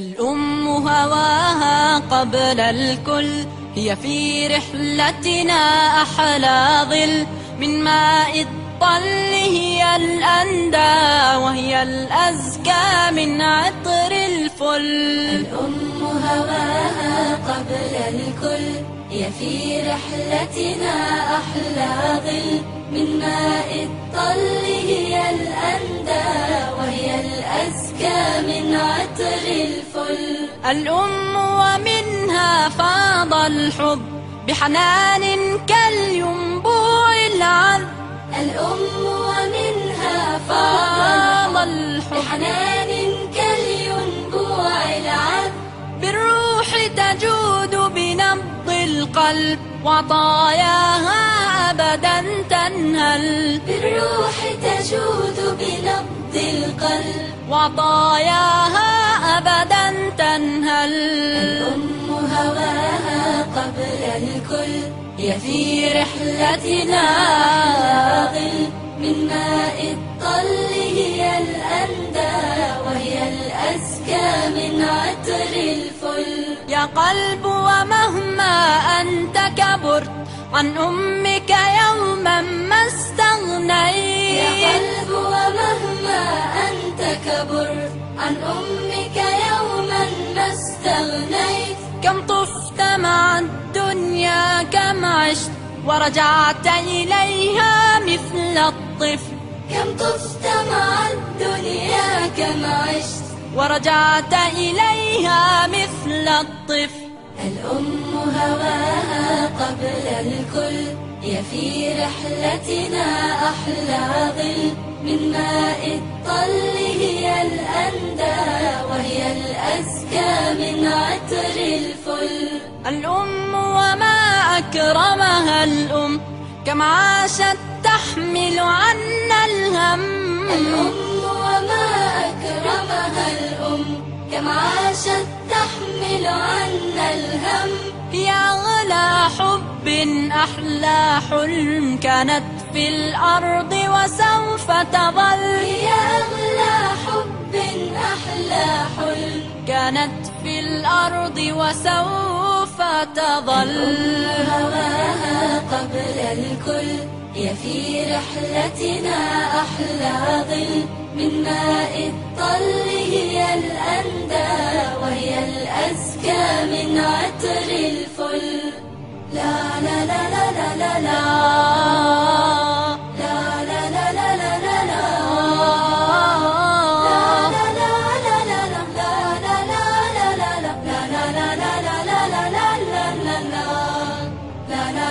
الأم هواها قبل الكل. هي في رحلتنا أحلى ظل. من ماء الطل هي الأندى وهي الأزكى من عطر الفل. الأم هواها قبل الكل. هي في رحلتنا أحلى ظل. من ماء الطل هي الأندى الأزكى من عطر الفل. الأم ومنها فاض الحب بحنان كالينبوع العذب. الأم ومنها فاض الحب بحنان كالينبوع العذب. بالروح تجود القلب وطاياها أبدا تنهل. بالروح تجود بنبض القلب. وطاياها أبدا تنهل. الأم هواها قبل الكل. هي في رحلتنا ظل من ماء الطل هي الأندى وهي الأزكى من عطر الفل. يا قلب ومهما عن أمك يوما ما يا استغنيت قلب ومهما أنت كبرت عن أمك يوما ما استغنيت. كم طفت مع الدنيا كم عشت ورجعت إليها مثل الطفل. كم طفت مع الدنيا كم عشت. ورجعت إليها مثل الطفل. الأم هواها قبل الكل. هي في رحلتنا أحلى ظل. من ماء الطل هي الأندى وهي الأزكى من عطر الفل. الأم وما أكرمها الأم كم عاشت تحمل عنا الهم. الأم وما أكرمها الأم كم عاشت تحمل عنا الهم هي أغلى حب أحلى حلم كانت في الأرض وسوف تظل. هي أغلى حب أحلى حلم كانت في الأرض وسوف تظل. هواها قبل الكل هي في رحلتنا أحلى ظل من ماء الطل هي الأندى وهي الأزكى من عطر الفل. لا لا لا لا لا لا, لا.